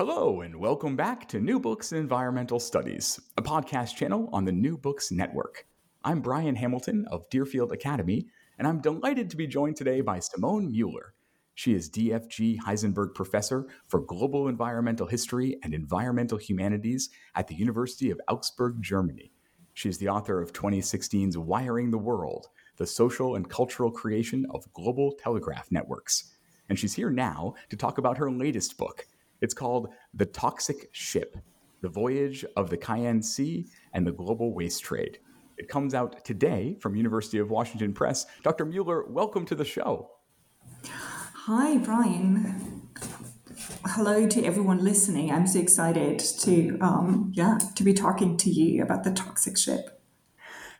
Hello, and welcome back to New Books in Environmental Studies, a podcast channel on the New Books Network. I'm Brian Hamilton of Deerfield Academy, and I'm delighted to be joined today by Simone Müller. She is DFG Heisenberg Professor for Global Environmental History and Environmental Humanities at the University of Augsburg, Germany. She is the author of 2016's Wiring the World The Social and Cultural Creation of Global Telegraph Networks. And she's here now to talk about her latest book, it's called The Toxic Ship The Voyage of the Khian Sea and the Global Waste Trade. It comes out today from University of Washington Press. Dr. Müller, welcome to the show. Hi, Brian. Hello to everyone listening. I'm so excited to, um, yeah, to be talking to you about the toxic ship.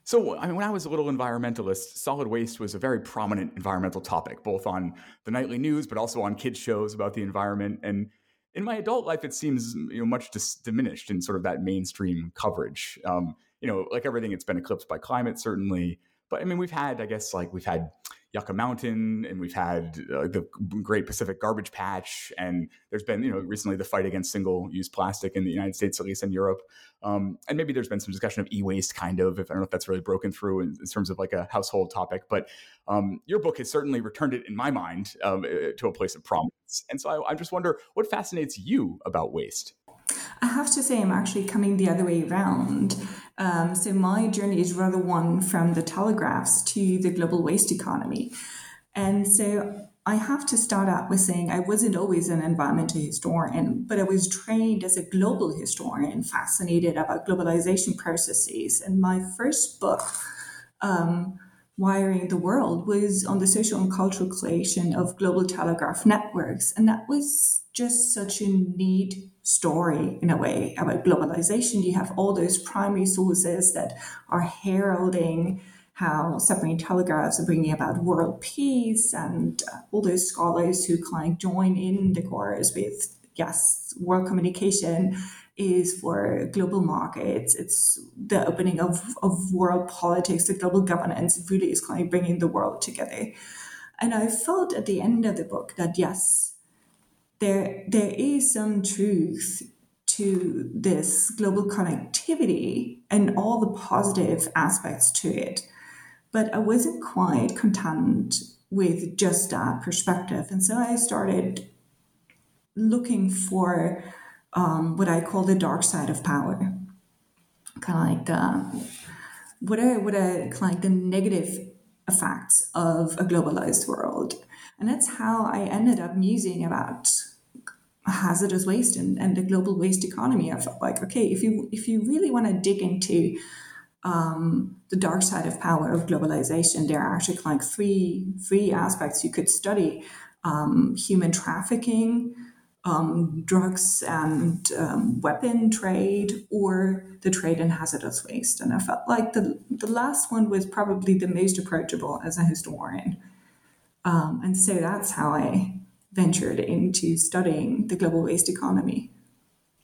So, I mean, when I was a little environmentalist, solid waste was a very prominent environmental topic, both on the nightly news, but also on kids' shows about the environment. And in my adult life, it seems you know much dis- diminished in sort of that mainstream coverage. Um, you know, like everything, it's been eclipsed by climate, certainly. But I mean, we've had, I guess, like we've had Yucca Mountain, and we've had uh, the Great Pacific Garbage Patch, and there's been, you know, recently the fight against single-use plastic in the United States, at least in Europe, um, and maybe there's been some discussion of e-waste, kind of. If I don't know if that's really broken through in, in terms of like a household topic, but um, your book has certainly returned it in my mind um, uh, to a place of prominence. And so I, I just wonder what fascinates you about waste. I have to say, I'm actually coming the other way around. Um, so my journey is rather one from the telegraphs to the global waste economy. And so I have to start out with saying I wasn't always an environmental historian, but I was trained as a global historian, fascinated about globalization processes. And my first book, um, Wiring the World, was on the social and cultural creation of global telegraph networks. And that was just such a neat story in a way about globalization. You have all those primary sources that are heralding how submarine telegraphs are bringing about world peace, and uh, all those scholars who kind of join in the chorus with yes, world communication is for global markets. It's the opening of, of world politics, the global governance really is kind of bringing the world together. And I felt at the end of the book that yes, there there is some truth to this global connectivity and all the positive aspects to it. But I wasn't quite content with just that perspective. And so I started looking for um, what I call the dark side of power. Kind of like the, what are, what are kind of like the negative effects of a globalized world. And that's how I ended up musing about hazardous waste and, and the global waste economy. I felt like, okay, if you if you really want to dig into um, the dark side of power of globalization, there are actually like three three aspects you could study: um, human trafficking, um, drugs and um, weapon trade, or the trade in hazardous waste. And I felt like the the last one was probably the most approachable as a historian. Um, and so that's how I ventured into studying the global waste economy.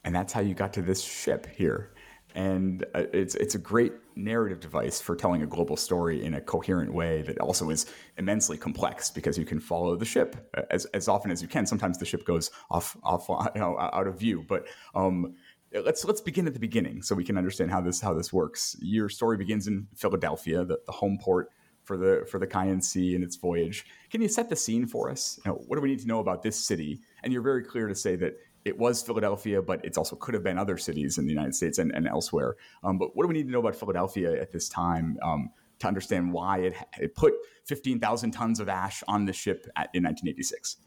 And that's how you got to this ship here. And uh, it's it's a great narrative device for telling a global story in a coherent way that also is immensely complex because you can follow the ship uh, as, as often as you can. Sometimes the ship goes off off you know, out of view, but um, let's let's begin at the beginning so we can understand how this how this works. Your story begins in Philadelphia, the, the home port for the for the Khian Sea and its voyage. Can you set the scene for us? You know, what do we need to know about this city? And you're very clear to say that it was Philadelphia, but it also could have been other cities in the United States and, and elsewhere. Um, but what do we need to know about Philadelphia at this time um, to understand why it, it put 15,000 tons of ash on the ship at, in 1986?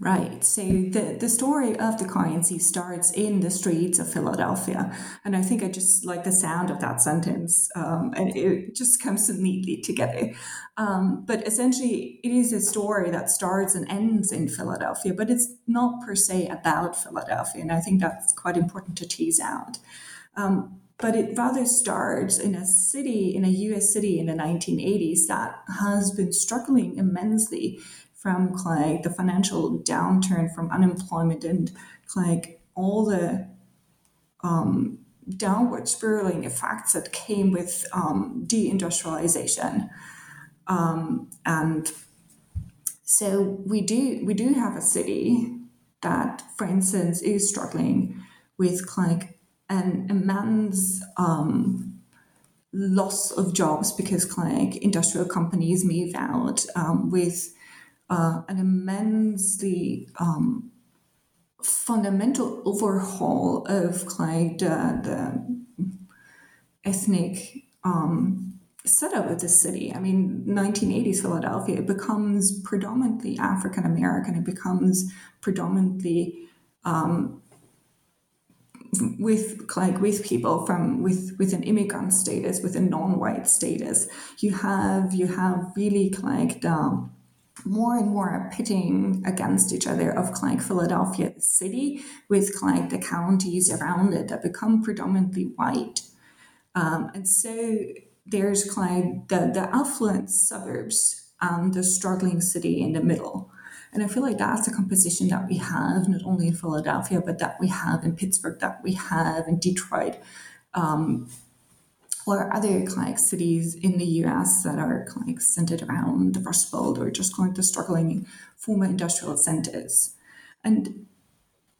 Right. So the, the story of the Sea starts in the streets of Philadelphia. And I think I just like the sound of that sentence. Um, and it just comes neatly together. Um, but essentially, it is a story that starts and ends in Philadelphia, but it's not per se about Philadelphia. And I think that's quite important to tease out. Um, but it rather starts in a city, in a US city in the 1980s that has been struggling immensely from like the financial downturn from unemployment and like all the um, downward spiraling effects that came with um, deindustrialization. Um, and so we do we do have a city that for instance is struggling with like an immense um, loss of jobs because like industrial companies move out um, with uh, an immensely um, fundamental overhaul of like the, the ethnic um, setup of the city. I mean, 1980s Philadelphia, it becomes predominantly African American. It becomes predominantly um, with like with people from with with an immigrant status, with a non-white status. You have you have really like the more and more pitting against each other of like Philadelphia the city with like the counties around it that become predominantly white. Um, and so there's like the, the affluent suburbs and the struggling city in the middle. And I feel like that's a composition that we have not only in Philadelphia, but that we have in Pittsburgh, that we have in Detroit. Um, or other like cities in the US that are like centered around the Rust Belt or just like the struggling former industrial centers. And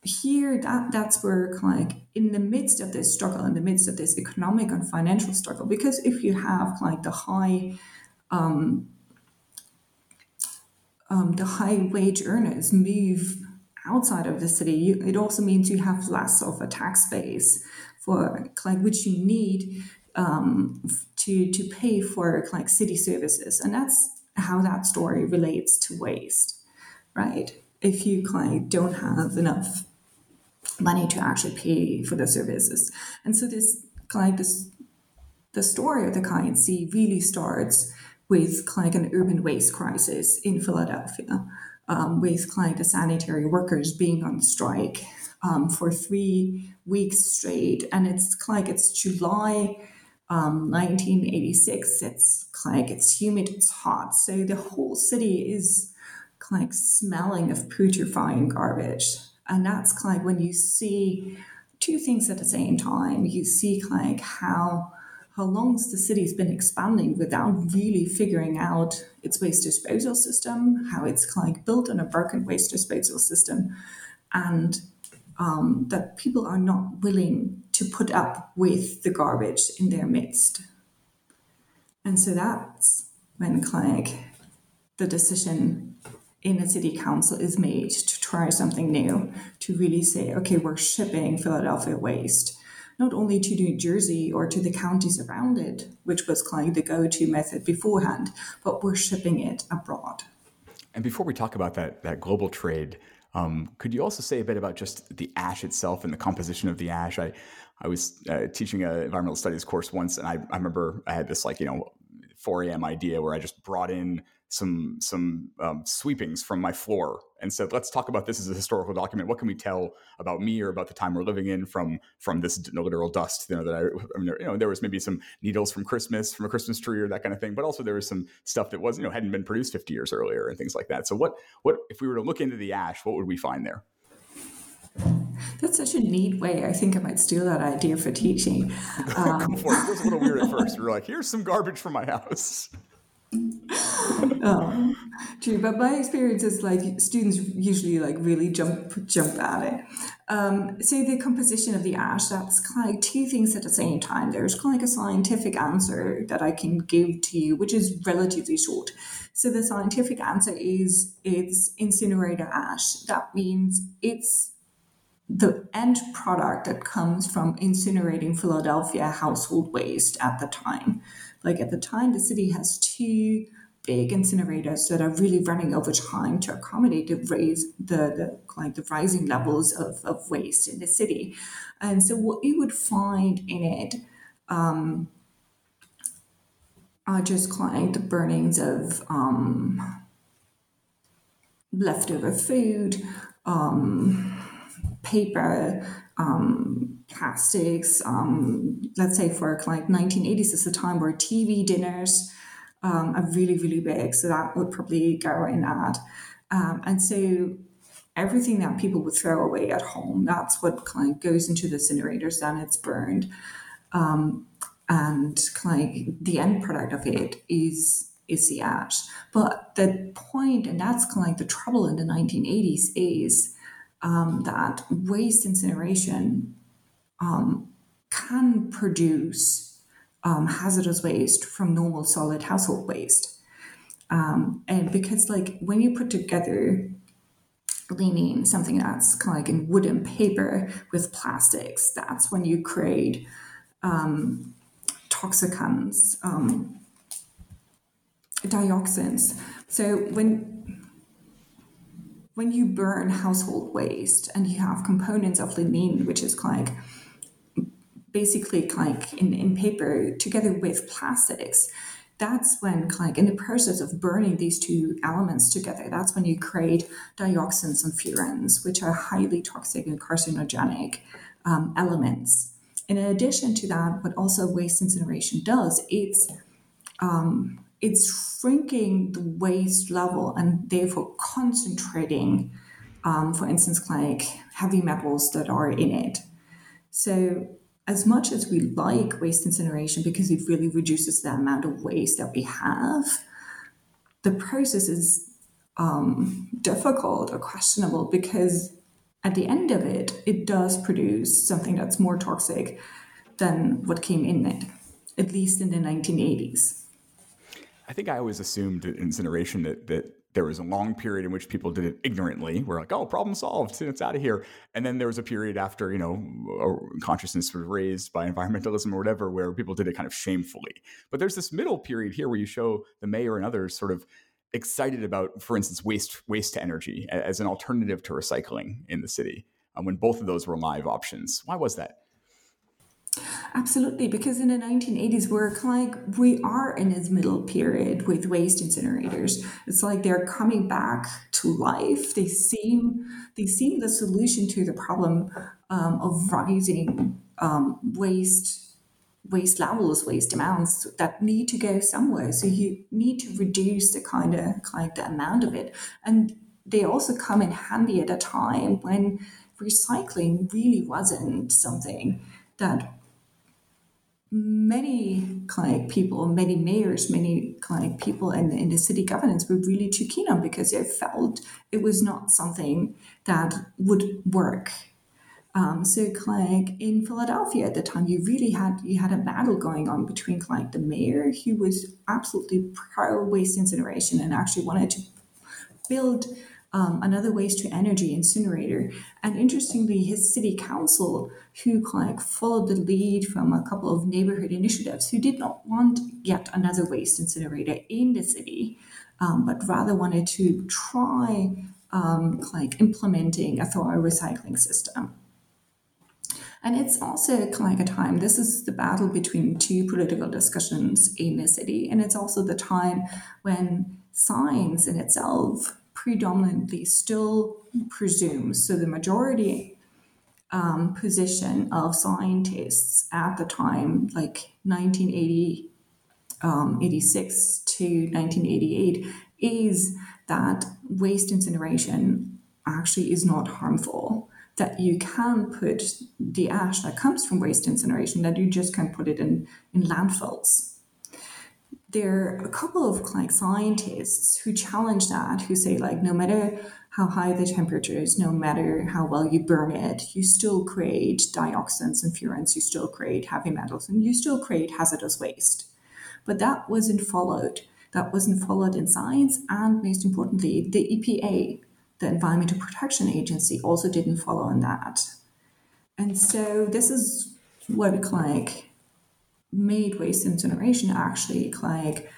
here that that's where like in the midst of this struggle, in the midst of this economic and financial struggle, because if you have like the high um, um, the high wage earners move outside of the city, it also means you have less of a tax base for like which you need um, to to pay for like city services, and that's how that story relates to waste, right? If you like don't have enough money to actually pay for the services, and so this like this the story of the Khian Sea really starts with like an urban waste crisis in Philadelphia, um, with like the sanitary workers being on strike um, for three weeks straight, and it's like it's July um, 1986. It's like it's humid, it's hot, so the whole city is like smelling of putrefying garbage, and that's like when you see two things at the same time. You see like how how long's the city's been expanding without really figuring out its waste disposal system, how it's like built on a broken waste disposal system, and um, that people are not willing to put up with the garbage in their midst. And so that's when like the decision in a city council is made to try something new, to really say, okay, we're shipping Philadelphia waste not only to New Jersey or to the counties around it, which was kind of the go-to method beforehand, but we're shipping it abroad. And before we talk about that that global trade, um, could you also say a bit about just the ash itself and the composition of the ash? I, I was uh, teaching an environmental studies course once, and I, I remember I had this like you know 4 a.m. idea where I just brought in some some um, sweepings from my floor and said, "Let's talk about this as a historical document. What can we tell about me or about the time we're living in from from this literal dust?" You know that I, I mean, you know, there was maybe some needles from Christmas, from a Christmas tree or that kind of thing, but also there was some stuff that was you know hadn't been produced 50 years earlier and things like that. So what what if we were to look into the ash, what would we find there? That's such a neat way. I think I might steal that idea for teaching. Um, Go for it. It was a little weird at first. We were like, "Here's some garbage from my house." oh, true. But my experience is like students usually like really jump jump at it. Um, so the composition of the ash, that's kind of like two things at the same time. There's kind of like a scientific answer that I can give to you, which is relatively short. So the scientific answer is it's incinerator ash. That means it's the end product that comes from incinerating Philadelphia household waste at the time. Like at the time, the city has two big incinerators that are really running over time to accommodate the raise the, the like the rising levels of, of waste in the city. And so what you would find in it um, are just like the burnings of um, leftover food, um, paper, um, plastics. Um, let's say for like 1980s is the time where TV dinners um, are really, really big. So that would probably go in that. Um, and so everything that people would throw away at home, that's what kind of goes into the incinerators, then it's burned. Um, and of the end product of it is is the ash. But the point, and that's kind of like the trouble in the 1980s, is um, that waste incineration um, can produce um, hazardous waste from normal solid household waste. Um, and because, like, when you put together lignin something that's kind of like in wood and paper with plastics, that's when you create um, toxicants, um, dioxins. So when when you burn household waste and you have components of lignin, which is like basically like in, in paper together with plastics, that's when like in the process of burning these two elements together, that's when you create dioxins and furans, which are highly toxic and carcinogenic um, elements. In addition to that, what also waste incineration does, it's um, it's shrinking the waste level and therefore concentrating, um, for instance, like heavy metals that are in it. So, as much as we like waste incineration because it really reduces the amount of waste that we have, the process is um, difficult or questionable because at the end of it, it does produce something that's more toxic than what came in it, at least in the 1980s. I think I always assumed incineration that that there was a long period in which people did it ignorantly. We're like, oh, problem solved, it's out of here. And then there was a period after, you know, consciousness was raised by environmentalism or whatever, where people did it kind of shamefully. But there's this middle period here where you show the mayor and others sort of excited about, for instance, waste waste to energy as an alternative to recycling in the city, um, when both of those were live options. Why was that? Absolutely, because in the 1980s, we're like we are in this middle period with waste incinerators. It's like they're coming back to life. They seem they seem the solution to the problem um, of rising um, waste waste levels, waste amounts that need to go somewhere. So you need to reduce the kind of kind of the amount of it, and they also come in handy at a time when recycling really wasn't something that many client people, many mayors, many client people in, in the city governance were really too keen on because they felt it was not something that would work. Um, so, like in Philadelphia at the time, you really had you had a battle going on between like the mayor, who was absolutely pro waste incineration and actually wanted to build um, another waste to energy incinerator. And interestingly, his city council, who of followed the lead from a couple of neighborhood initiatives, who did not want yet another waste incinerator in the city, um, but rather wanted to try um, like implementing a thorough recycling system. And it's also like a time, this is the battle between two political discussions in the city. And it's also the time when science in itself predominantly still presumes, so the majority um, position of scientists at the time, like 1980, um, 86 to 1988, is that waste incineration actually is not harmful. That you can put the ash that comes from waste incineration, that you just can put it in, in landfills there are a couple of like scientists who challenge that, who say like no matter how high the temperature is, no matter how well you burn it, you still create dioxins and furans, you still create heavy metals, and you still create hazardous waste. But that wasn't followed. That wasn't followed in science, and most importantly, the EPA, the Environmental Protection Agency, also didn't follow on that. And so this is what like made waste incineration actually like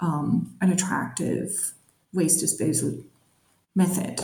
um, an attractive waste disposal method.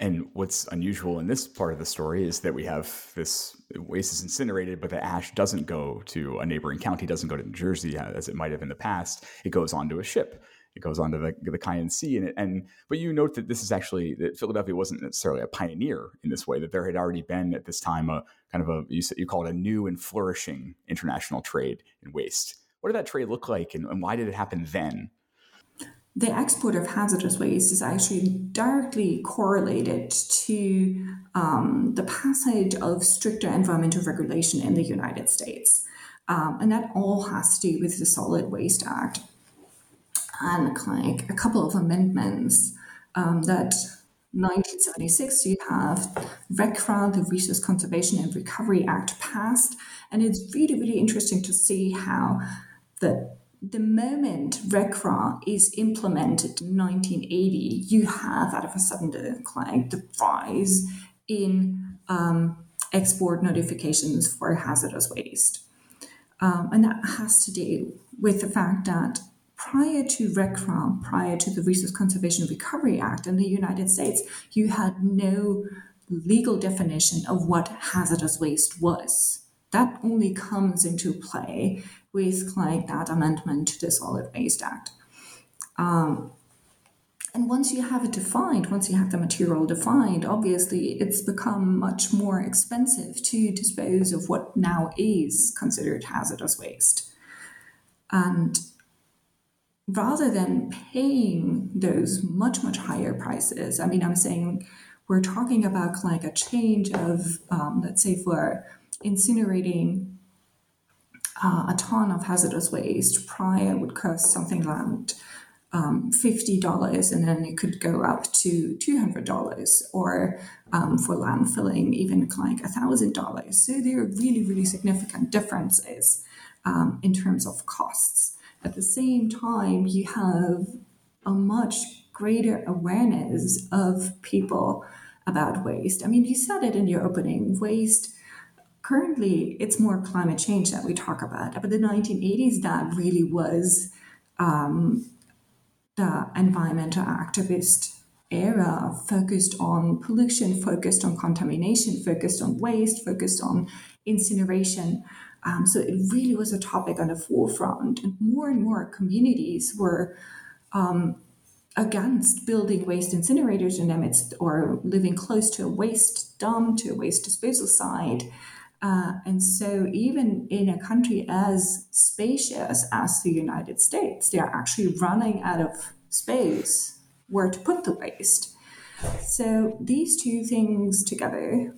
And what's unusual in this part of the story is that we have this waste is incinerated, but the ash doesn't go to a neighboring county, doesn't go to New Jersey as it might have in the past. It goes onto a ship. It goes onto the, the Khian Sea, and, and but you note that this is actually that Philadelphia wasn't necessarily a pioneer in this way. That there had already been at this time a kind of a you, you call it a new and flourishing international trade in waste. What did that trade look like, and, and why did it happen then? the export of hazardous waste is actually directly correlated to um, the passage of stricter environmental regulation in the United States. Um, and that all has to do with the Solid Waste Act and like a couple of amendments um, that 1976 you have RCRA, the Resource Conservation and Recovery Act passed, and it's really really interesting to see how the the moment RCRA is implemented in 1980, you have out of a sudden the, like, the rise in um, export notifications for hazardous waste. Um, and that has to do with the fact that prior to RCRA, prior to the Resource Conservation Recovery Act in the United States, you had no legal definition of what hazardous waste was. That only comes into play with like that amendment to the Solid Waste Act. Um, and once you have it defined, once you have the material defined, obviously it's become much more expensive to dispose of what now is considered hazardous waste. And rather than paying those much much higher prices i mean i'm saying we're talking about like a change of um, let's say for incinerating uh, a ton of hazardous waste prior would cost something around um, $50 and then it could go up to $200 or um, for landfilling even like $1000 so there are really really significant differences um, in terms of costs at the same time, you have a much greater awareness of people about waste. I mean, you said it in your opening waste. Currently, it's more climate change that we talk about. But the 1980s, that really was um, the environmental activist era focused on pollution, focused on contamination, focused on waste, focused on incineration. Um, so it really was a topic on the forefront, and more and more communities were um, against building waste incinerators in midst or living close to a waste dump, to a waste disposal site. Uh, and so, even in a country as spacious as the United States, they are actually running out of space where to put the waste. So, these two things together,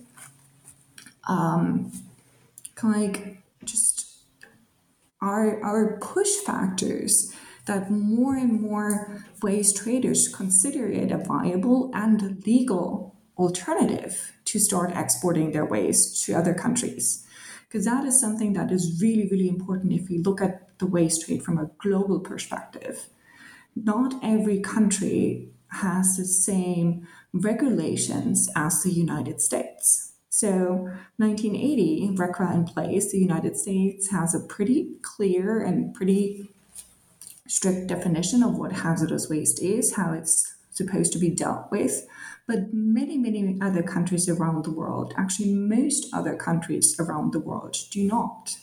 um, like just are, are push factors that more and more waste traders consider it a viable and legal alternative to start exporting their waste to other countries. Because that is something that is really, really important if we look at the waste trade from a global perspective. Not every country has the same regulations as the United States. So 1980, RCRA in place, the United States has a pretty clear and pretty strict definition of what hazardous waste is, how it's supposed to be dealt with. But many, many other countries around the world, actually most other countries around the world, do not.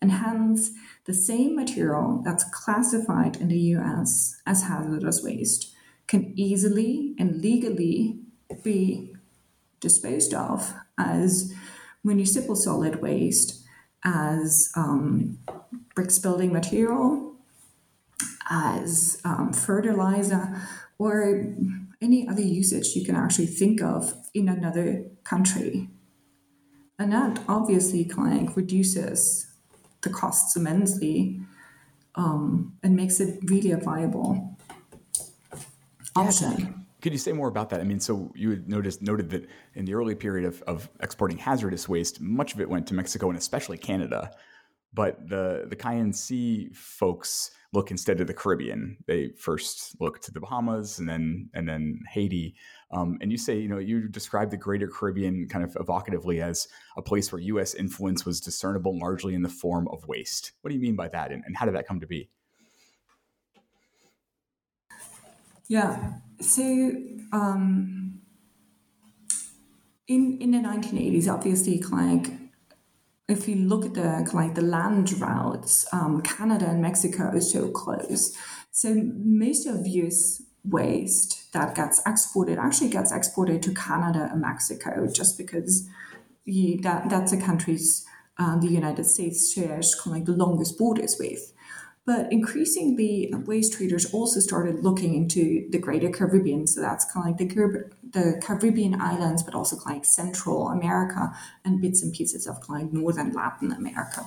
And hence, the same material that's classified in the US as hazardous waste can easily and legally be disposed of as municipal solid waste, as um, bricks building material, as um, fertilizer, or any other usage you can actually think of in another country. And that obviously kind of reduces the costs immensely um, and makes it really a viable option. Yeah. Could you say more about that? I mean, so you had noticed noted that in the early period of, of exporting hazardous waste, much of it went to Mexico and especially Canada. But the the Khian Sea folks look instead to the Caribbean. They first look to the Bahamas and then and then Haiti. Um, and you say, you know, you describe the Greater Caribbean kind of evocatively as a place where U.S. influence was discernible largely in the form of waste. What do you mean by that, and, and how did that come to be? Yeah. So um, in in the 1980s, obviously, like if you look at the like the land routes, um, Canada and Mexico are so close. So most of US waste that gets exported actually gets exported to Canada and Mexico, just because that that's the countries uh, the United States shares kind of like the longest borders with. But increasingly, waste traders also started looking into the greater Caribbean. So that's kind of like the, the Caribbean islands, but also kind of like Central America and bits and pieces of kind of Northern Latin America.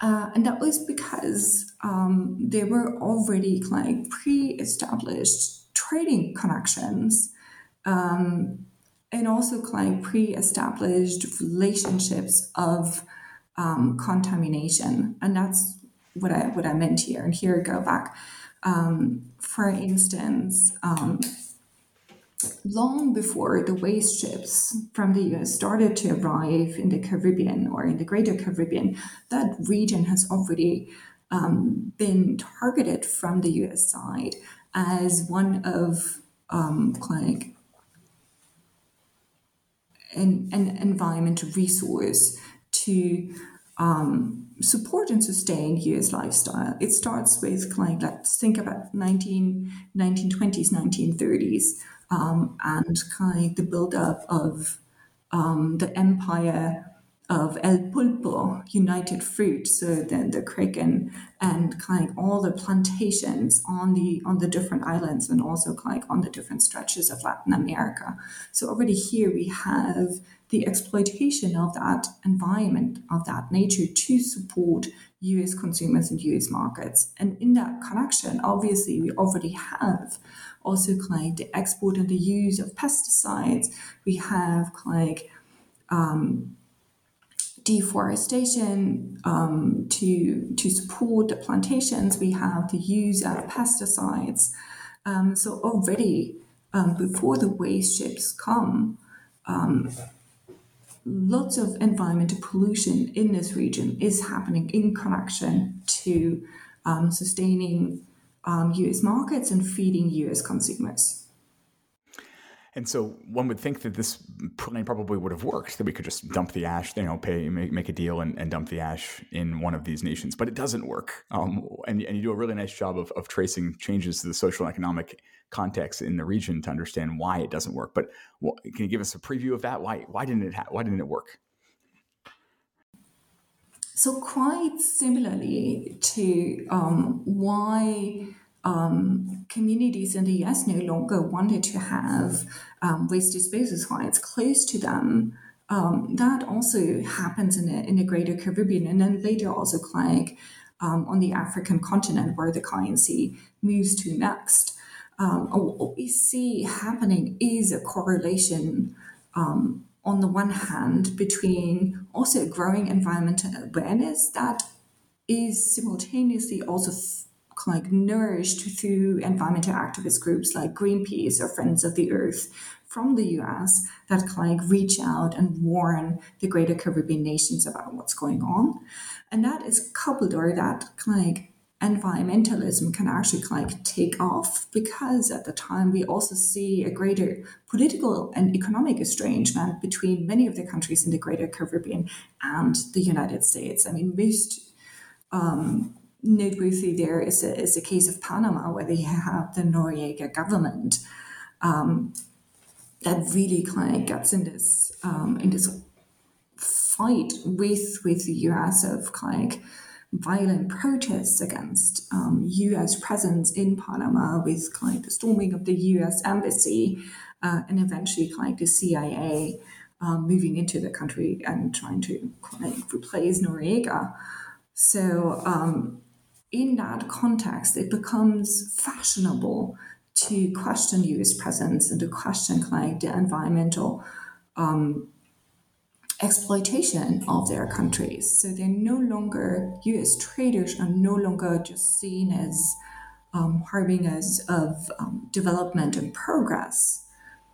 Uh, and that was because um, there were already like pre-established trading connections um, and also like pre-established relationships of um, contamination. And that's what I what I meant here. And here go back. Um, for instance, um, long before the waste ships from the US started to arrive in the Caribbean or in the Greater Caribbean, that region has already um, been targeted from the US side as one of um, like an, an environmental resource to um, support and sustain US lifestyle. It starts with kind let's think about 19, 1920s, 1930s, um, and kind of the buildup of um, the empire of El Pulpo, United Fruit, so then the Kraken and kind of all the plantations on the on the different islands and also kind of on the different stretches of Latin America. So already here we have the exploitation of that environment, of that nature to support US consumers and US markets. And in that connection, obviously, we already have also like the export and the use of pesticides. We have like um, deforestation um, to to support the plantations. We have the use of pesticides. Um, so already um, before the waste ships come, um, lots of environmental pollution in this region is happening in connection to um, sustaining um, US markets and feeding US consumers. And so one would think that this plan probably would have worked, that we could just dump the ash, you know, pay, make, make a deal and, and dump the ash in one of these nations. But it doesn't work. Um, and, and you do a really nice job of, of tracing changes to the social and economic context in the region to understand why it doesn't work. But can you give us a preview of that? Why, why didn't it, ha- why didn't it work? So quite similarly to um, why um, communities in the US no longer wanted to have um, waste disposal sites close to them. Um, that also happens in the, in the greater Caribbean and then later also like um, on the African continent where the Khian moves to next. Um, what we see happening is a correlation um, on the one hand between also growing environmental awareness that is simultaneously also like nourished through environmental activist groups like Greenpeace or Friends of the Earth from the US that like reach out and warn the greater Caribbean nations about what's going on. And that is coupled or that like environmentalism can actually like take off because at the time we also see a greater political and economic estrangement between many of the countries in the greater Caribbean and the United States. I mean, most um, noteworthy there is a, is a case of Panama where they have the Noriega government um, that really kind of gets in this um, in this fight with with the US of kind of violent protests against um, U.S. presence in Panama, with kind of the storming of the U.S. embassy, uh, and eventually kind of the CIA um, moving into the country and trying to kind of replace Noriega. So, um, in that context, it becomes fashionable to question U.S. presence and to question of the environmental um, exploitation of their countries. So they're no longer, US traders are no longer just seen as um, harbingers of um, development and progress,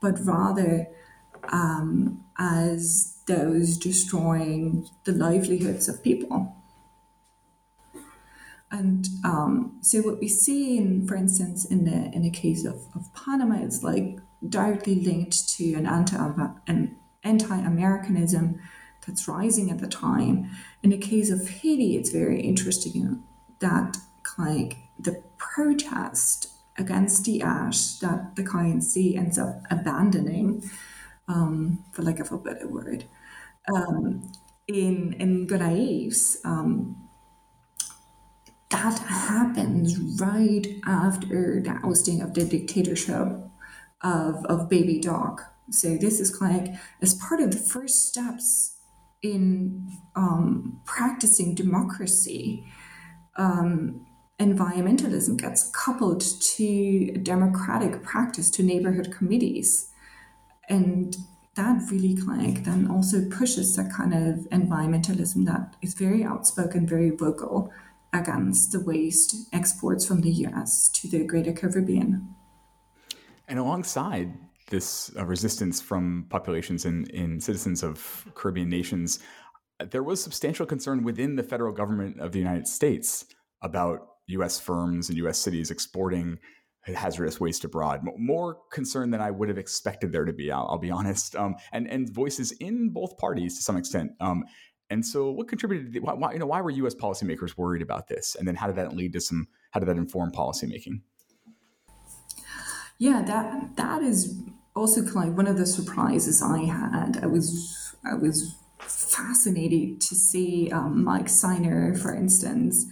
but rather um, as those destroying the livelihoods of people. And um, so what we see in, for instance, in the in the case of, of Panama, it's like directly linked to an anti an anti-Americanism that's rising at the time. In the case of Haiti, it's very interesting that like the protest against the ash that the Khian Sea ends up abandoning, um, for lack of a better word, um, in in Gonaïves, um, that happens right after the ousting of the dictatorship of, of Baby Doc. So this is like as part of the first steps in um, practicing democracy. Um, environmentalism gets coupled to democratic practice to neighborhood committees, and that really like then also pushes that kind of environmentalism that is very outspoken, very vocal against the waste exports from the U.S. to the Greater Caribbean. And alongside this uh, resistance from populations and in, in citizens of Caribbean nations, there was substantial concern within the federal government of the United States about U.S. firms and U.S. cities exporting hazardous waste abroad. More concern than I would have expected there to be. I'll, I'll be honest. Um, and and voices in both parties to some extent. Um, and so, what contributed? To, Why, why, you know, why were U.S. policymakers worried about this? And then, how did that lead to some? How did that inform policymaking? Yeah, that that is also kind of one of the surprises I had. I was I was fascinated to see um, Mike Synar, for instance,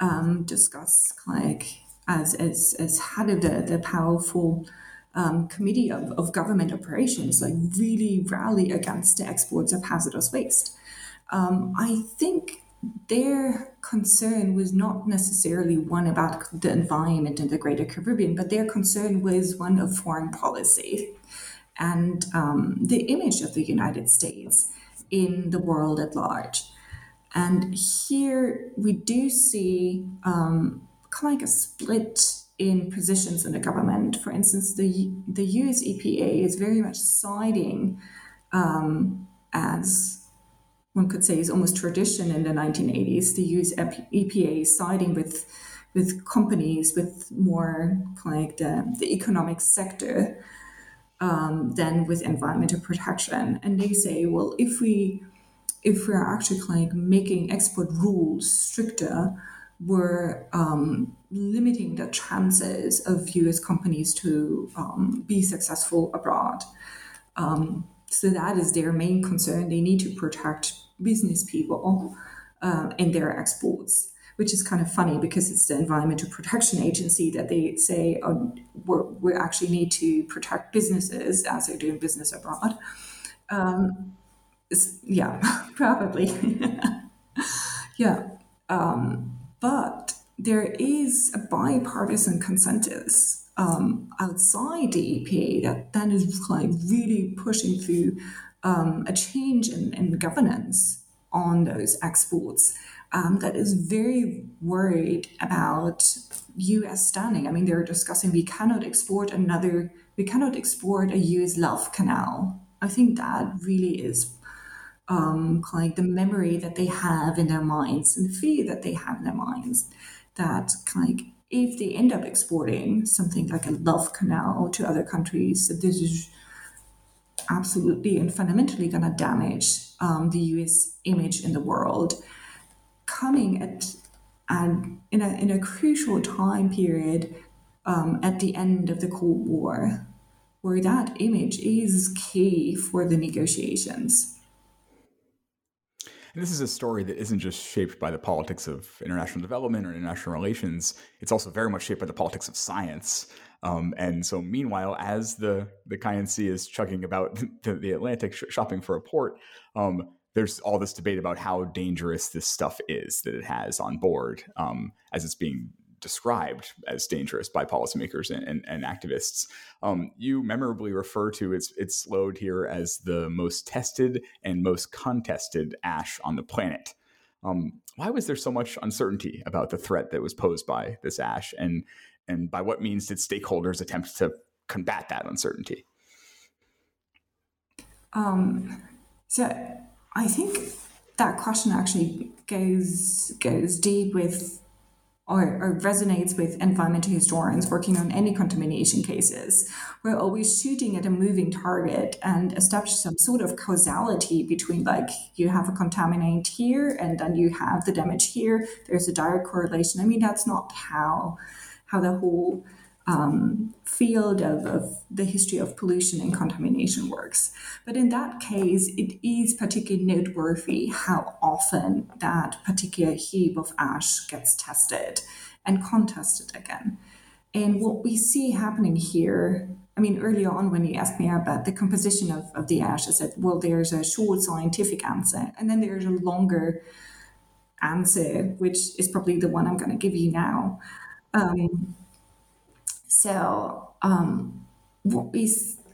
um, discuss like as as as head of the the powerful um, committee of, of government operations, like really rally against the exports of hazardous waste. Um, I think their concern was not necessarily one about the environment in the Greater Caribbean, but their concern was one of foreign policy and um, the image of the United States in the world at large. And here we do see um, kind of like a split in positions in the government. For instance, the, the US EPA is very much siding um, as one could say is almost tradition in the 1980s. to use EPA siding with with companies with more like the, the economic sector um, than with environmental protection. And they say, well, if we if we're actually like making export rules stricter, we're um, limiting the chances of U.S. companies to um, be successful abroad. Um, so that is their main concern. They need to protect business people uh, in their exports which is kind of funny because it's the Environmental Protection Agency that they say oh, we actually need to protect businesses as they're doing business abroad. Um, yeah, probably. yeah. Um, but there is a bipartisan consensus um, outside the EPA that then is like really pushing through um, a change in, in governance on those exports um, that is very worried about U.S. standing. I mean, they're discussing we cannot export another, we cannot export a U.S. Love Canal. I think that really is um, like the memory that they have in their minds and the fear that they have in their minds. that like if they end up exporting something like a Love Canal to other countries, this is absolutely and fundamentally going to damage um, the U.S. image in the world. Coming at and in a in a crucial time period um, at the end of the Cold War, where that image is key for the negotiations. This is a story that isn't just shaped by the politics of international development or international relations. It's also very much shaped by the politics of science. Um, and so, meanwhile, as the the Khian Sea is chugging about the, the Atlantic, sh- shopping for a port, um, there's all this debate about how dangerous this stuff is that it has on board um, as it's being described as dangerous by policymakers and, and, and activists. Um, you memorably refer to its its load here as the most tested and most contested ash on the planet. Um, why was there so much uncertainty about the threat that was posed by this ash, and and by what means did stakeholders attempt to combat that uncertainty? Um, so I think that question actually goes goes deep with or, or, resonates with environmental historians working on any contamination cases. We're always shooting at a moving target and establish some sort of causality between like you have a contaminant here and then you have the damage here. There's a direct correlation. I mean, that's not how how the whole um, field of, of the history of pollution and contamination works. But in that case, it is particularly noteworthy how often that particular heap of ash gets tested and contested again. And what we see happening here, I mean, earlier on when you asked me about the composition of, of the ash, I said, well, there's a short scientific answer, and then there's a longer answer, which is probably the one I'm going to give you now. Um, so um, what we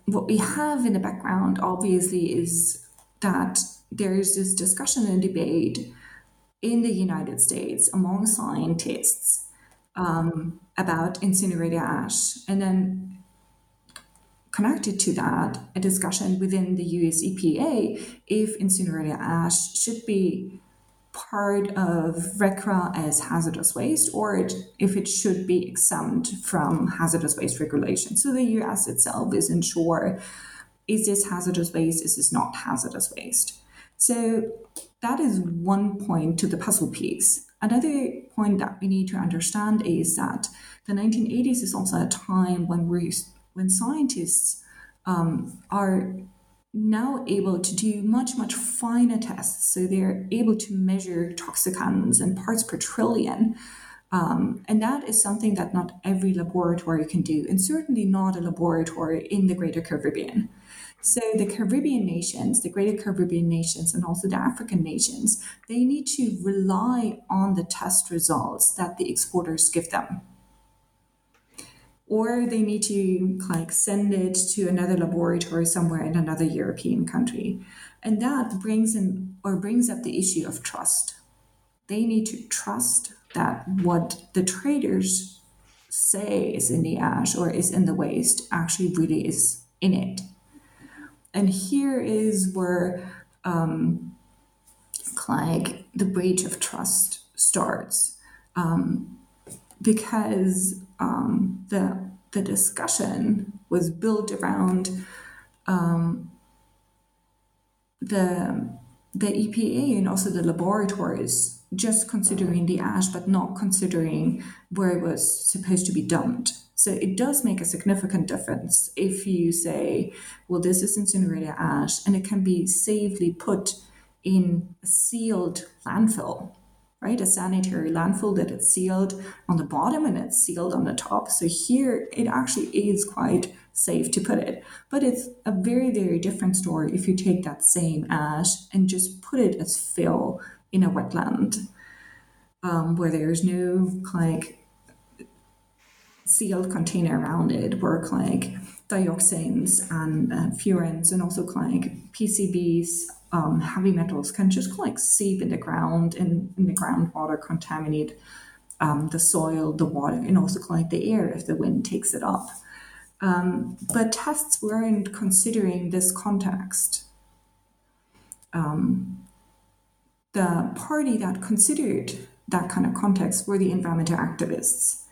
what we have in the background, obviously, is that there is this discussion and debate in the United States among scientists um, about incinerator ash, and then connected to that, a discussion within the US EPA if incinerator ash should be part of RCRA as hazardous waste or it, if it should be exempt from hazardous waste regulation. So the US itself isn't sure is this hazardous waste, is this not hazardous waste? So that is one point to the puzzle piece. Another point that we need to understand is that the 1980s is also a time when we when scientists um, are now able to do much, much finer tests. So they're able to measure toxicants and parts per trillion. Um, and that is something that not every laboratory can do, and certainly not a laboratory in the Greater Caribbean. So the Caribbean nations, the Greater Caribbean nations, and also the African nations, they need to rely on the test results that the exporters give them or they need to like send it to another laboratory somewhere in another European country. And that brings in or brings up the issue of trust. They need to trust that what the traders say is in the ash or is in the waste actually really is in it. And here is where um, like the breach of trust starts. Um, because um, the the discussion was built around um, the the EPA and also the laboratories just considering the ash, but not considering where it was supposed to be dumped. So it does make a significant difference if you say, well, this is incinerator ash, and it can be safely put in a sealed landfill right? A sanitary landfill that it's sealed on the bottom and it's sealed on the top. So here it actually is quite safe to put it. But it's a very, very different story if you take that same ash and just put it as fill in a wetland um, where there's no like sealed container around it, where like dioxins and uh, furans and also like PCBs um, heavy metals can just like seep in the ground and in the groundwater contaminate um, the soil, the water, and also like the air if the wind takes it up. Um, but tests weren't considering this context. Um, the party that considered that kind of context were the environmental activists.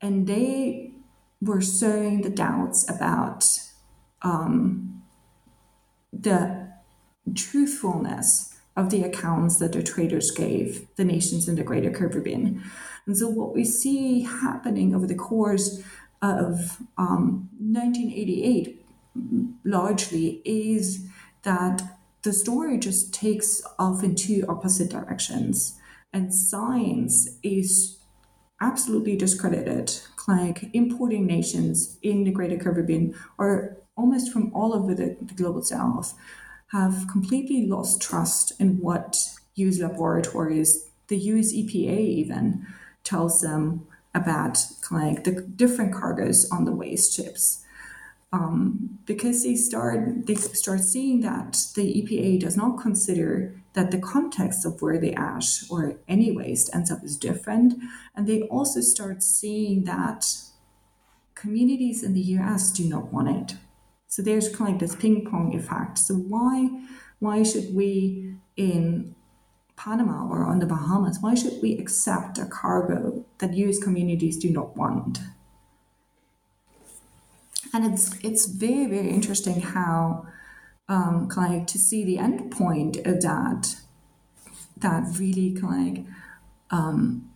And they were sowing the doubts about um, the truthfulness of the accounts that the traders gave the nations in the Greater Caribbean. And so, what we see happening over the course of um, 1988 largely is that the story just takes off in two opposite directions. And science is absolutely discredited, like importing nations in the Greater Caribbean or almost from all over the, the global south have completely lost trust in what US laboratories, the US EPA even, tells them about like the different cargoes on the waste ships. Um, because they start they start seeing that the EPA does not consider that the context of where the ash or any waste ends up is different, and they also start seeing that communities in the US do not want it. So there's kind of this ping pong effect. So why why should we in Panama or on the Bahamas, why should we accept a cargo that US communities do not want? And it's it's very, very interesting how um, kind of to see the end point of that that really kind of um,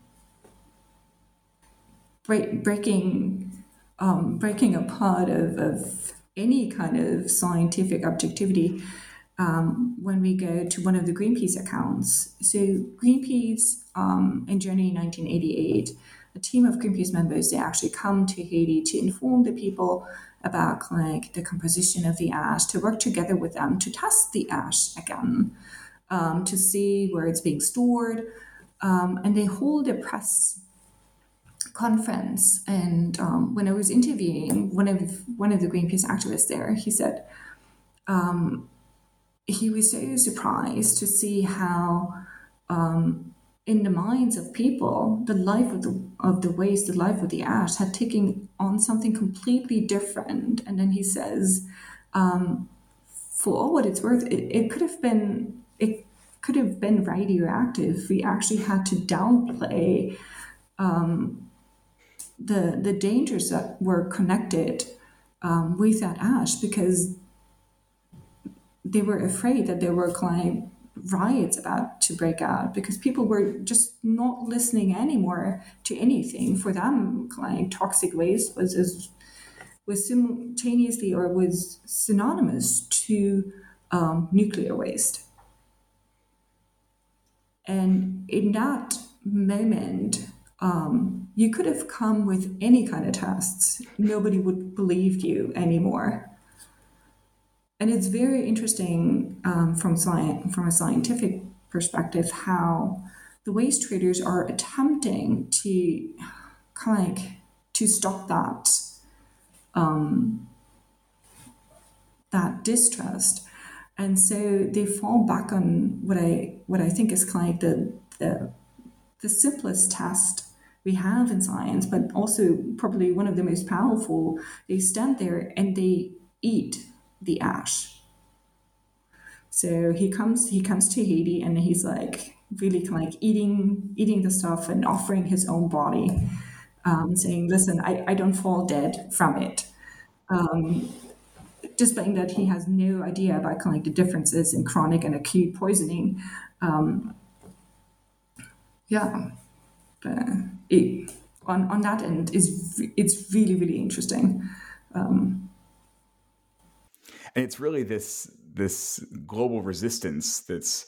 break, breaking um, breaking apart of, of any kind of scientific objectivity um, when we go to one of the Greenpeace accounts. So Greenpeace um, in January 1988, a team of Greenpeace members, they actually come to Haiti to inform the people about like the composition of the ash, to work together with them to test the ash again, um, to see where it's being stored. Um, and they hold a press conference. And um, when I was interviewing one of one of the Greenpeace activists there, he said um, he was so surprised to see how, um, in the minds of people, the life of the of the waste, the life of the ash, had taken on something completely different. And then he says, um, for all what it's worth, it, it could have been it could have been radioactive. We actually had to downplay um, the the dangers that were connected um, with that ash because they were afraid that there were kind riots about to break out because people were just not listening anymore to anything. For them, like toxic waste was as was simultaneously or was synonymous to um, nuclear waste. And in that moment, um, you could have come with any kind of tests. Nobody would believe you anymore and it's very interesting um, from science from a scientific perspective how the waste traders are attempting to kind of like to stop that um, that distrust and so they fall back on what I what I think is kind of the the, the simplest test we have in science, but also probably one of the most powerful. They stand there and they eat the ash. So he comes he comes to Haiti and he's like really kind of like eating eating the stuff and offering his own body, um, saying, "Listen, I, I don't fall dead from it." Um, displaying that he has no idea about kind of like the differences in chronic and acute poisoning. Um, yeah, but it, on on that end is it's really really interesting. Um, and it's really this this global resistance that's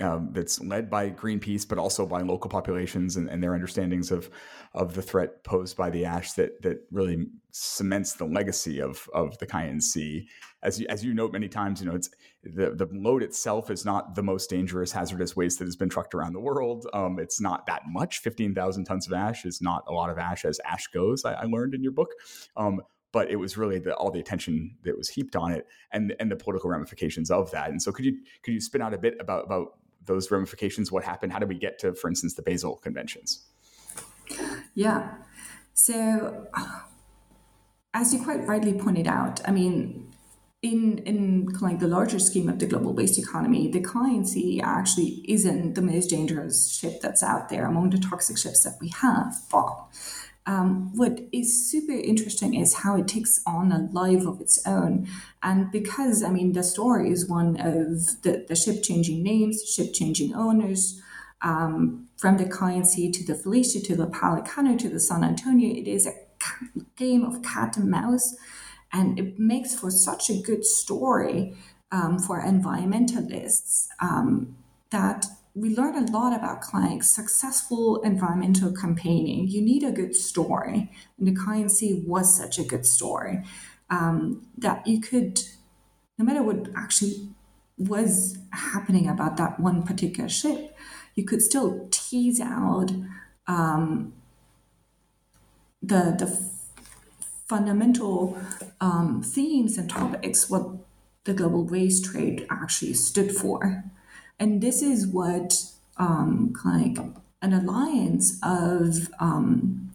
um, that's led by Greenpeace, but also by local populations and, and, their understandings of of the threat posed by the ash that that really cements the legacy of of the Khian Sea. As you, as you note many times, you know it's the the load itself is not the most dangerous hazardous waste that has been trucked around the world. Um, it's not that much. Fifteen thousand tons of ash is not a lot of ash as ash goes. I, I learned in your book. Um, but it was really the, all the attention that was heaped on it and and the political ramifications of that. And so, could you could you spin out a bit about about those ramifications? What happened? How did we get to, for instance, the Basel conventions? Yeah. So, as you quite rightly pointed out, I mean, in in like the larger scheme of the global waste economy, the Sea actually isn't the most dangerous ship that's out there among the toxic ships that we have. But um, what is super interesting is how it takes on a life of its own. And because, I mean, the story is one of the, the ship changing names, ship changing owners, um, from the Khian to the Felicia to the Pelicano to the San Antonio, it is a game of cat and mouse and it makes for such a good story um, for environmentalists um, that we learn a lot about like successful environmental campaigning. You need a good story, and the Sea was such a good story um, that you could, no matter what actually was happening about that one particular ship, you could still tease out um, the the fundamental um, themes and topics what the global waste trade actually stood for. And this is what um, like an alliance of um,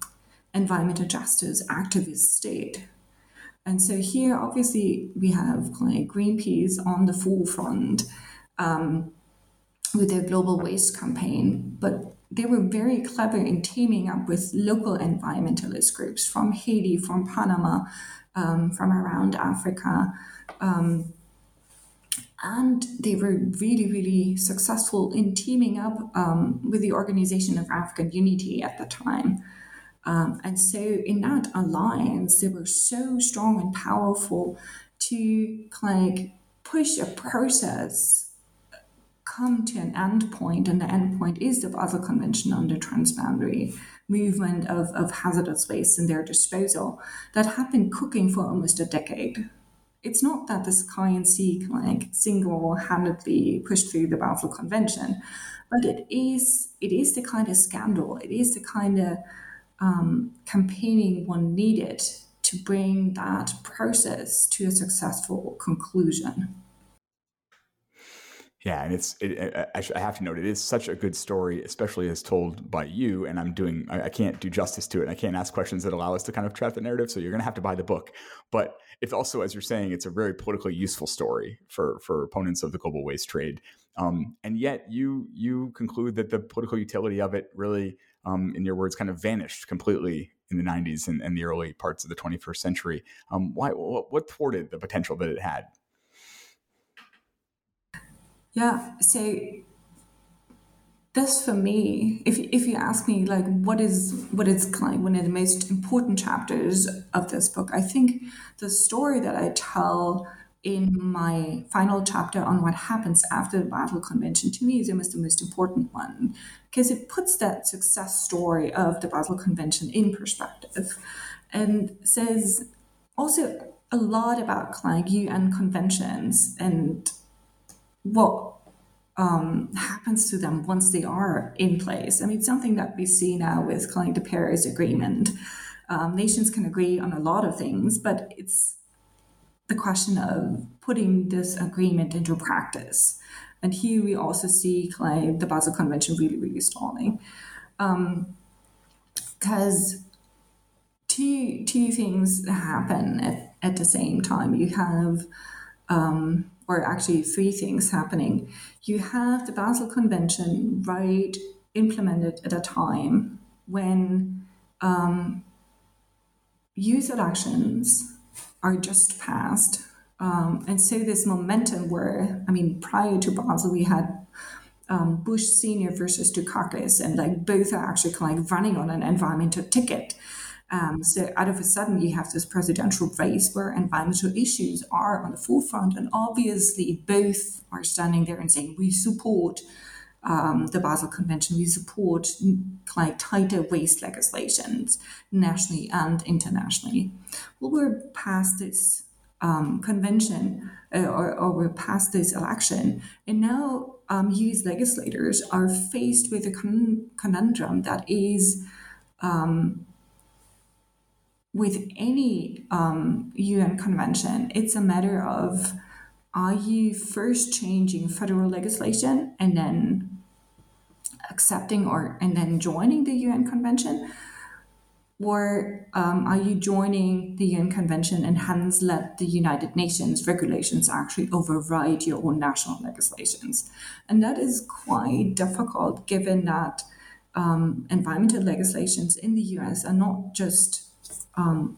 environmental justice activists did. And so here, obviously, we have like Greenpeace on the forefront um, with their global waste campaign, but they were very clever in teaming up with local environmentalist groups from Haiti, from Panama, um, from around Africa. Um, and they were really, really successful in teaming up um, with the Organization of African Unity at the time. Um, and so, in that alliance, they were so strong and powerful to like push a process come to an end point, and the end point is the Basel Convention on the transboundary movement of, of hazardous waste and their disposal that had been cooking for almost a decade. It's not that the Khian Sea like single-handedly pushed through the Basel Convention, but it is it is the kind of scandal, it is the kind of um, campaigning one needed to bring that process to a successful conclusion. Yeah, and it's it, it, I have to note it is such a good story, especially as told by you. And I'm doing I, I can't do justice to it. And I can't ask questions that allow us to kind of trap the narrative. So you're going to have to buy the book. But it's also, as you're saying, it's a very politically useful story for for opponents of the global waste trade. Um, and yet you you conclude that the political utility of it really, um, in your words, kind of vanished completely in the 90s and, and the early parts of the 21st century. Um, why what, what thwarted the potential that it had? Yeah. So this for me, if if you ask me like what is what is kind of one of the most important chapters of this book, I think the story that I tell in my final chapter on what happens after the Basel Convention to me is almost the most important one because it puts that success story of the Basel Convention in perspective and says also a lot about like UN conventions and what um, happens to them once they are in place. I mean, something that we see now with of the Paris Agreement. Um, nations can agree on a lot of things, but it's the question of putting this agreement into practice. And here we also see kind the Basel Convention really, really stalling. Because um, two, two things happen at, at the same time. You have um, or actually three things happening. You have the Basel Convention right implemented at a time when um, US elections are just passed. Um, and so this momentum where, I mean, prior to Basel, we had um, Bush Senior versus Dukakis, and like both are actually kind of like running on an environmental ticket. Um, so out of a sudden, you have this presidential race where environmental issues are on the forefront, and obviously both are standing there and saying we support um, the Basel Convention, we support like tighter waste legislations nationally and internationally. Well, we're past this um, convention uh, or, or, we're past this election, and now um, U.S. legislators are faced with a con- conundrum that is. Um, with any um, UN convention, it's a matter of are you first changing federal legislation and then accepting or and then joining the UN convention? or um, are you joining the UN Convention and hence let the United Nations regulations actually override your own national legislations? And that is quite difficult given that um, environmental legislations in the US are not just um,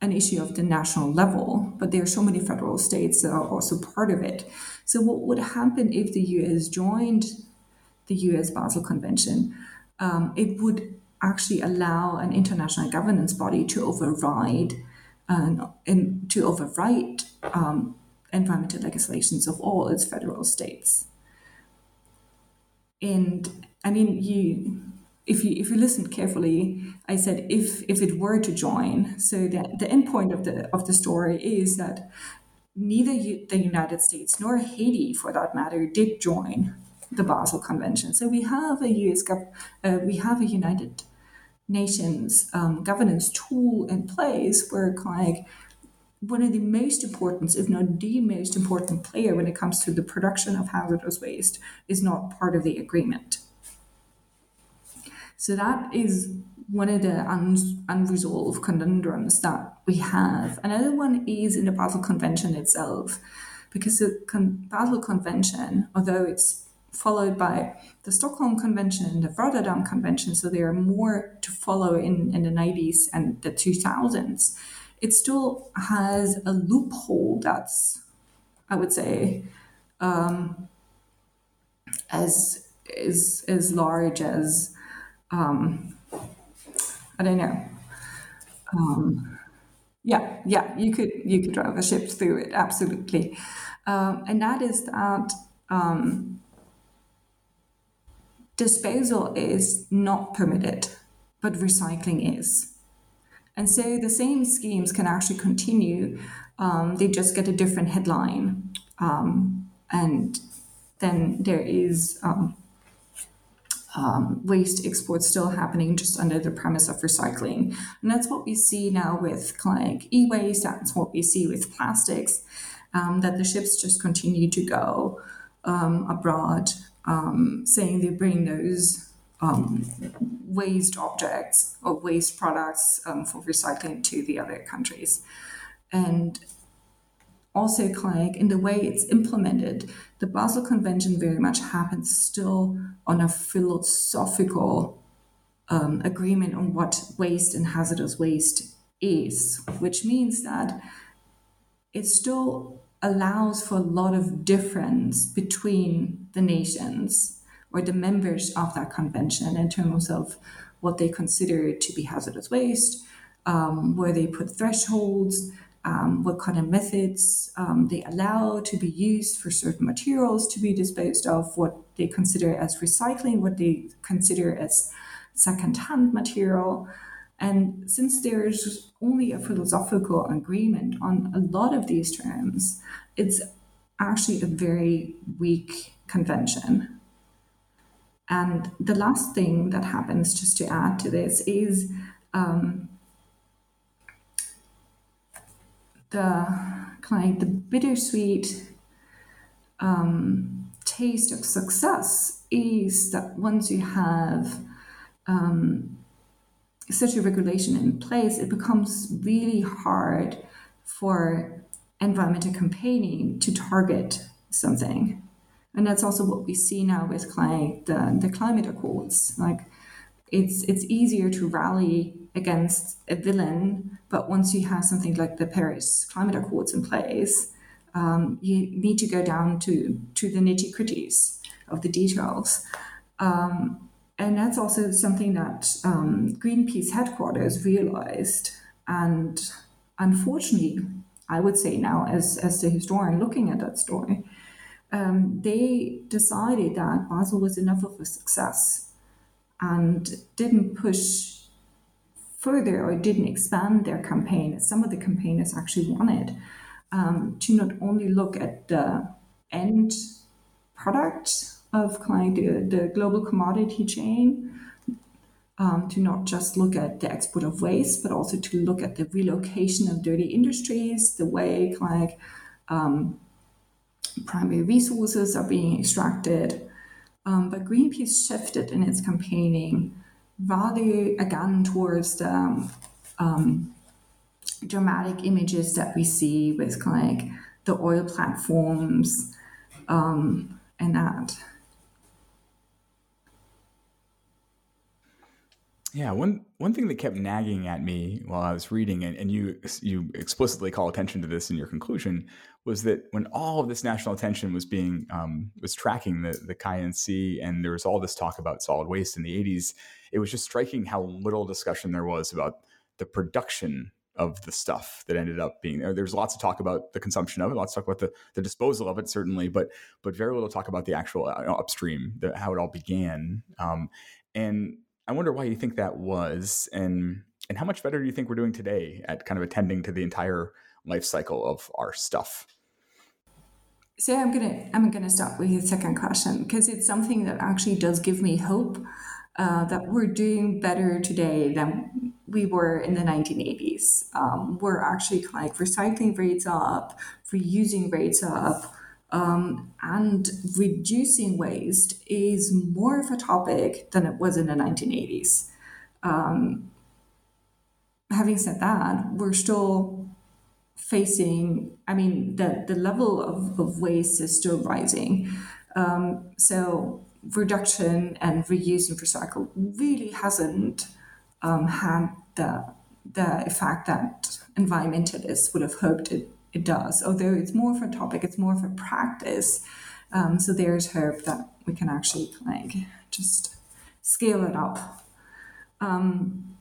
an issue of the national level, but there are so many federal states that are also part of it. So, what would happen if the US joined the US Basel Convention? Um, it would actually allow an international governance body to override and to overwrite um, environmental legislations of all its federal states. And I mean, you if you if you listen carefully, I said if if it were to join. So that the end point of the of the story is that neither the United States nor Haiti, for that matter, did join the Basel Convention. So we have a U.S. Uh, we have a United Nations um, governance tool in place where like one of the most important, if not the most important player when it comes to the production of hazardous waste, is not part of the agreement. So that is one of the un- unresolved conundrums that we have. Another one is in the Basel Convention itself, because the Con- Basel Convention, although it's followed by the Stockholm Convention, and the Rotterdam Convention, so there are more to follow in, in the 90s and the 2000s, it still has a loophole that's, I would say, um, as, as, as large as um, I don't know. Um, yeah, yeah, you could you could drive a ship through it absolutely, um, and that is that um, disposal is not permitted, but recycling is, and so the same schemes can actually continue. Um, they just get a different headline, um, and then there is um, um, waste exports still happening just under the premise of recycling. And that's what we see now with like e-waste, that's what we see with plastics, um, that the ships just continue to go um, abroad, um, saying they bring those um, waste objects or waste products um, for recycling to the other countries. And also like in the way it's implemented the basel convention very much happens still on a philosophical um, agreement on what waste and hazardous waste is which means that it still allows for a lot of difference between the nations or the members of that convention in terms of what they consider to be hazardous waste um, where they put thresholds um, what kind of methods um, they allow to be used for certain materials to be disposed of, what they consider as recycling, what they consider as second-hand material. And since there's only a philosophical agreement on a lot of these terms, it's actually a very weak convention. And the last thing that happens, just to add to this, is um, the kind of the bittersweet um, taste of success is that once you have um, such a regulation in place, it becomes really hard for environmental campaigning to target something. And that's also what we see now with like the, the climate accords. Like it's it's easier to rally against a villain, but once you have something like the Paris Climate Accords in place, um, you need to go down to to the nitty gritties of the details. Um, and that's also something that um, Greenpeace headquarters realized. And unfortunately, I would say now, as, as the historian looking at that story, um, they decided that Basel was enough of a success and didn't push further or didn't expand their campaign, some of the campaigners actually wanted, um, to not only look at the end product of of the, the global commodity chain, um, to not just look at the export of waste, but also to look at the relocation of dirty industries, the way um, primary resources are being extracted, um, but Greenpeace shifted in its campaigning rather again towards the um, dramatic images that we see with like the oil platforms um, and that. Yeah, one one thing that kept nagging at me while I was reading, and, and you you explicitly call attention to this in your conclusion, was that when all of this national attention was being um, was tracking the the Sea, and there was all this talk about solid waste in the '80s, it was just striking how little discussion there was about the production of the stuff that ended up being there. There's lots of talk about the consumption of it, lots of talk about the, the disposal of it, certainly, but but very little talk about the actual uh, upstream, the, how it all began. Um, and I wonder why you think that was, and and how much better do you think we're doing today at kind of attending to the entire life cycle of our stuff? So I'm gonna I'm gonna start with your second question because it's something that actually does give me hope uh, that we're doing better today than we were in the 1980s. Um, we're actually like recycling rates up, reusing rates up. Um, and reducing waste is more of a topic than it was in the 1980s. Um, having said that, we're still facing, I mean, the, the level of, of waste is still rising. Um, so reduction and reuse and recycle really hasn't um, had the, the effect that environmentalists would have hoped it it does. Although it's more of a topic, it's more of a practice. Um, so there's hope that we can actually like just scale it up. Um,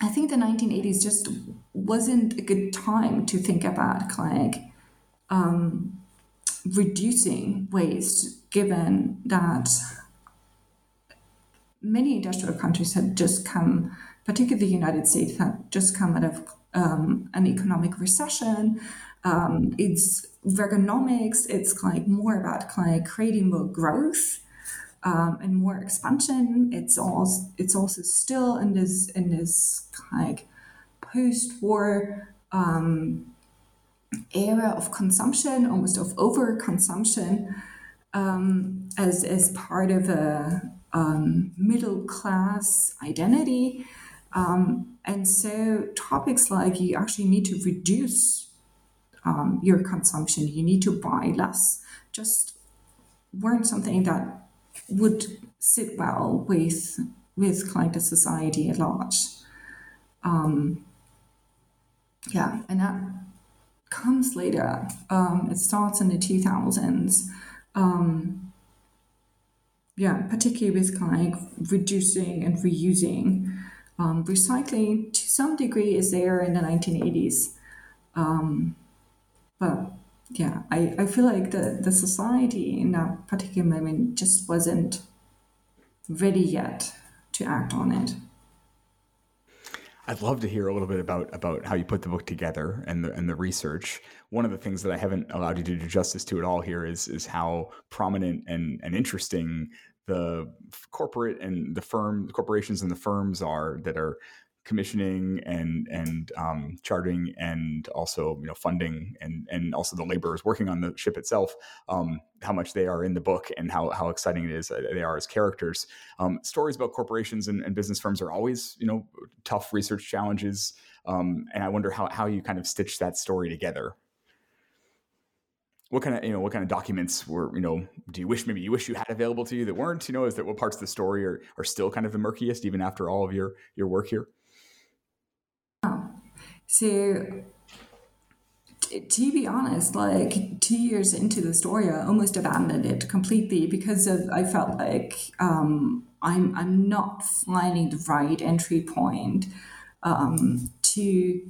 I think the 1980s just wasn't a good time to think about like um, reducing waste, given that many industrial countries had just come, particularly the United States, had just come out of um, an economic recession. Um, it's Reaganomics. It's like more about like creating more growth um, and more expansion. It's also it's also still in this in this like post-war um, era of consumption, almost of overconsumption, um, as as part of a um, middle class identity. Um, and so topics like you actually need to reduce um, your consumption. You need to buy less. Just weren't something that would sit well with with kind of society at large. Um, yeah, and that comes later. Um, it starts in the two thousands. Um, yeah, particularly with kind of reducing and reusing. Um, recycling to some degree is there in the 1980s. Um, but yeah, I, I feel like the, the society in that particular moment just wasn't ready yet to act on it. I'd love to hear a little bit about about how you put the book together and the and the research. One of the things that I haven't allowed you to do justice to at all here is is how prominent and and interesting the corporate and the firm the corporations and the firms are that are commissioning and and um, charting and also you know funding and and also the laborers working on the ship itself um, how much they are in the book and how how exciting it is they are as characters. Um, stories about corporations and, and, business firms are always you know tough research challenges um, and I wonder how how you kind of stitch that story together. What kind of you know what kind of documents were you know do you wish maybe you wish you had available to you that weren't? You know is that what parts of the story are are still kind of the murkiest even after all of your your work here so, to be honest, like two years into the story, I almost abandoned it completely because of I felt like um, I'm I'm not finding the right entry point um, to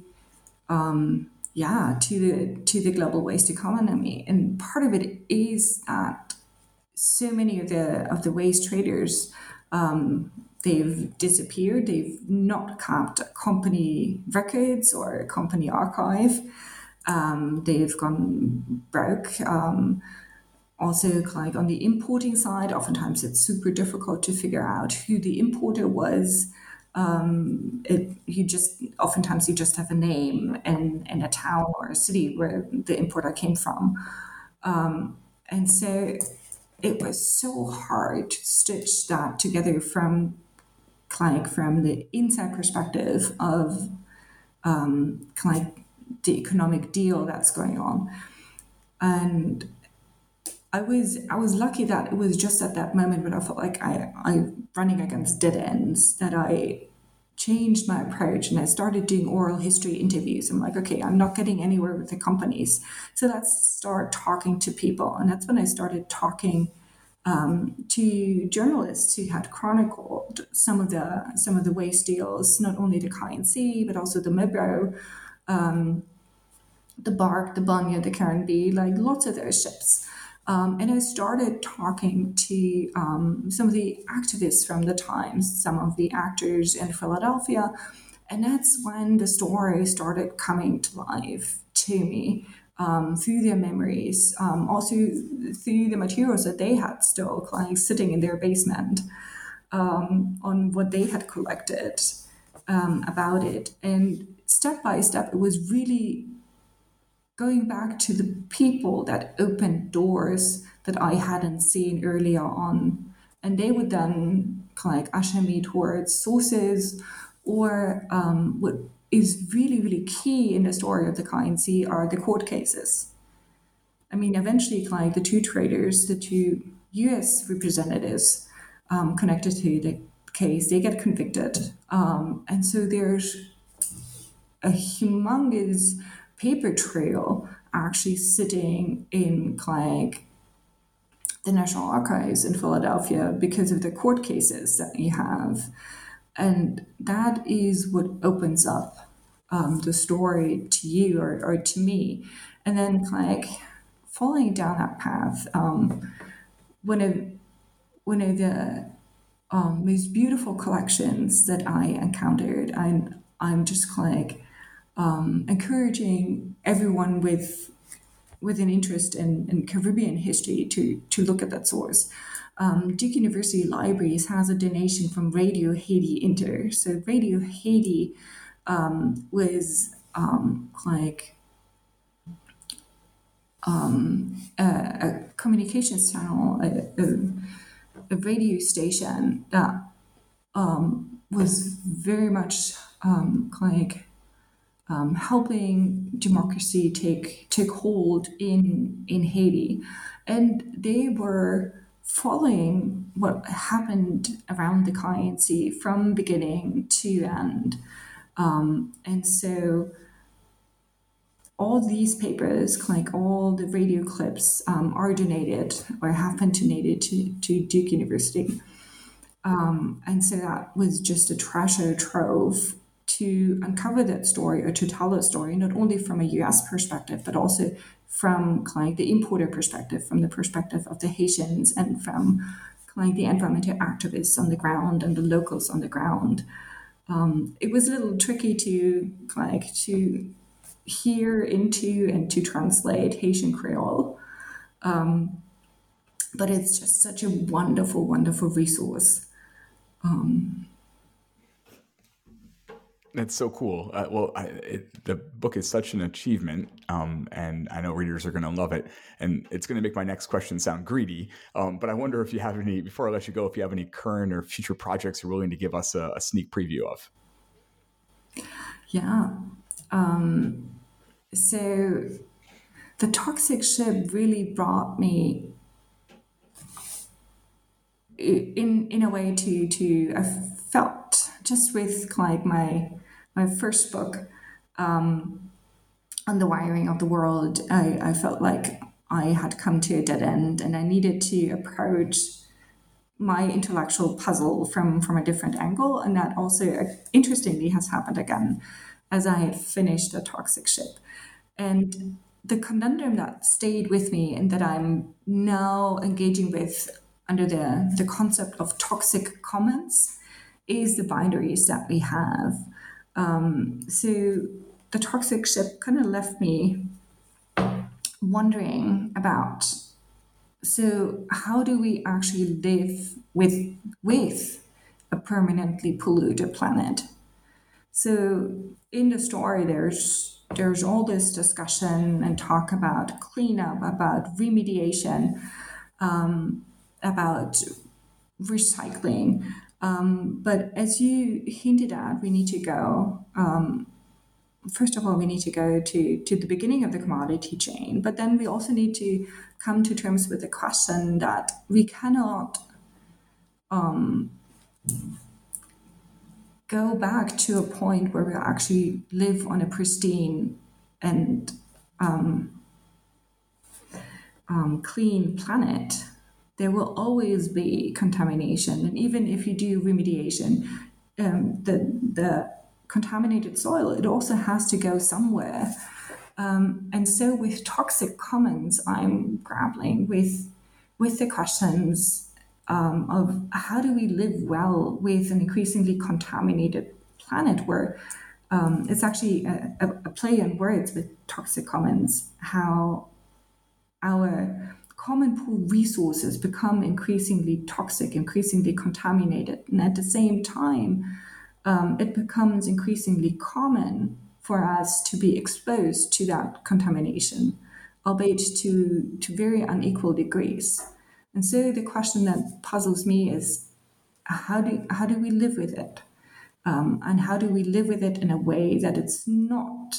um, yeah to the to the global waste economy, and part of it is that so many of the of the waste traders um, they've disappeared. They've not kept company records or company archive. Um, they've gone broke. Um, also, like on the importing side, oftentimes it's super difficult to figure out who the importer was. Um, it, you just oftentimes you just have a name and, and a town or a city where the importer came from. Um, and so it was so hard to stitch that together from like from the inside perspective of um, kind of like the economic deal that's going on. And I was I was lucky that it was just at that moment when I felt like I I running against dead ends that I changed my approach and I started doing oral history interviews. I'm like, okay, I'm not getting anywhere with the companies. So let's start talking to people. And that's when I started talking um, to journalists who had chronicled some of the some of the waste deals, not only the Khian Sea, but also the Mobro, um, the Bark, the Bunya, the Karin B, like lots of those ships. Um, and I started talking to um, some of the activists from the Times, some of the actors in Philadelphia. And that's when the story started coming to life to me um, through their memories, um, also through the materials that they had still like sitting in their basement um, on what they had collected um, about it. And step by step, it was really going back to the people that opened doors that I hadn't seen earlier on. And they would then kind of like usher me towards sources or um, what is really, really key in the story of the Khian Sea are the court cases. I mean, eventually, like the two traders, the two US representatives um, connected to the case, they get convicted. Um, and so there's a humongous paper trail actually sitting in like the National Archives in Philadelphia because of the court cases that you have. And that is what opens up um, the story to you or, or to me. And then, like, following down that path, um, one of one of the um, most beautiful collections that I encountered, and I'm just like um, encouraging everyone with with an interest in, in Caribbean history to to look at that source. Um, Duke University Libraries has a donation from Radio Haiti Inter. So Radio Haiti um, was um, like um, a, a, communications channel, a, a, a radio station that um, was very much um, like um, helping democracy take take hold in in Haiti, and they were following what happened around the Khian Sea from beginning to end, um, and so all these papers, like all the radio clips, um, are donated or have been donated to, to Duke University. Um, and so that was just a treasure trove to uncover that story or to tell that story, not only from a US perspective, but also from like the importer perspective, from the perspective of the Haitians and from like the environmental activists on the ground and the locals on the ground. Um, it was a little tricky to like to hear into and to translate Haitian Creole. Um, but it's just such a wonderful, wonderful resource. Um, that's so cool. Uh, well, I, it, the book is such an achievement, um, and I know readers are going to love it. And it's going to make my next question sound greedy. Um, but I wonder if you have any, before I let you go, if you have any current or future projects you're willing to give us a, a sneak preview of. Yeah. Um, so the toxic ship really brought me in in a way to to I felt just with like my my first book um, on the wiring of the world, I, I felt like I had come to a dead end and I needed to approach my intellectual puzzle from from a different angle. And that also uh, interestingly has happened again as i had finished a toxic ship. And the conundrum that stayed with me and that i'm now engaging with under the the concept of toxic commons is the binaries that we have um, so the toxic ship kind of left me wondering about so how do we actually live with with a permanently polluted planet? So in the story there's there's all this discussion and talk about cleanup about remediation um, about recycling Um, but as you hinted at, we need to go. Um, first of all, we need to go to to the beginning of the commodity chain, but then we also need to come to terms with the question that we cannot um, go back to a point where we actually live on a pristine and um, um, clean planet, there will always be contamination. And even if you do remediation, um, the, the contaminated soil, it also has to go somewhere. Um, and so with toxic commons, I'm grappling with, with the questions um, of how do we live well with an increasingly contaminated planet where um, it's actually a, a, play on words with toxic commons, how our common pool resources become increasingly toxic, increasingly contaminated. And at the same time, um, it becomes increasingly common for us to be exposed to that contamination, albeit to, to very unequal degrees. And so the question that puzzles me is how do, how do we live with it? Um, and how do we live with it in a way that it's not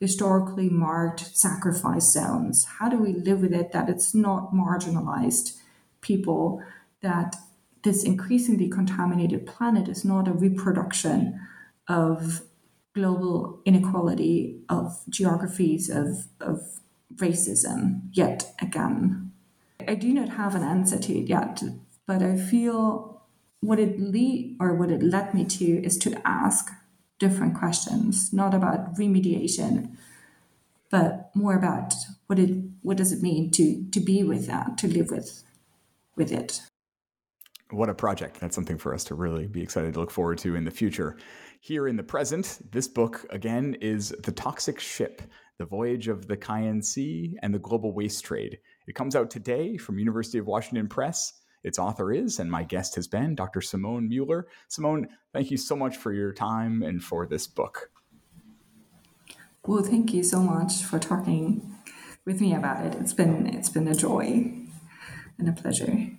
historically marked sacrifice zones? How do we live with it that it's not marginalized people, that this increasingly contaminated planet is not a reproduction of global inequality, of geographies, of, of racism, yet again? I do not have an answer to it yet, but I feel what it lead or what it led me to is to ask different questions, not about remediation, but more about what it what does it mean to to be with that, to live with with it. What a project. That's something for us to really be excited to look forward to in the future. Here in the present, this book again is The Toxic Ship The Voyage of the Khian Sea and the Global Waste Trade. It comes out today from University of Washington Press. Its author is, and my guest has been, Dr. Simone Müller. Simone, thank you so much for your time and for this book. Well, thank you so much for talking with me about it. It's been it's been a joy and a pleasure.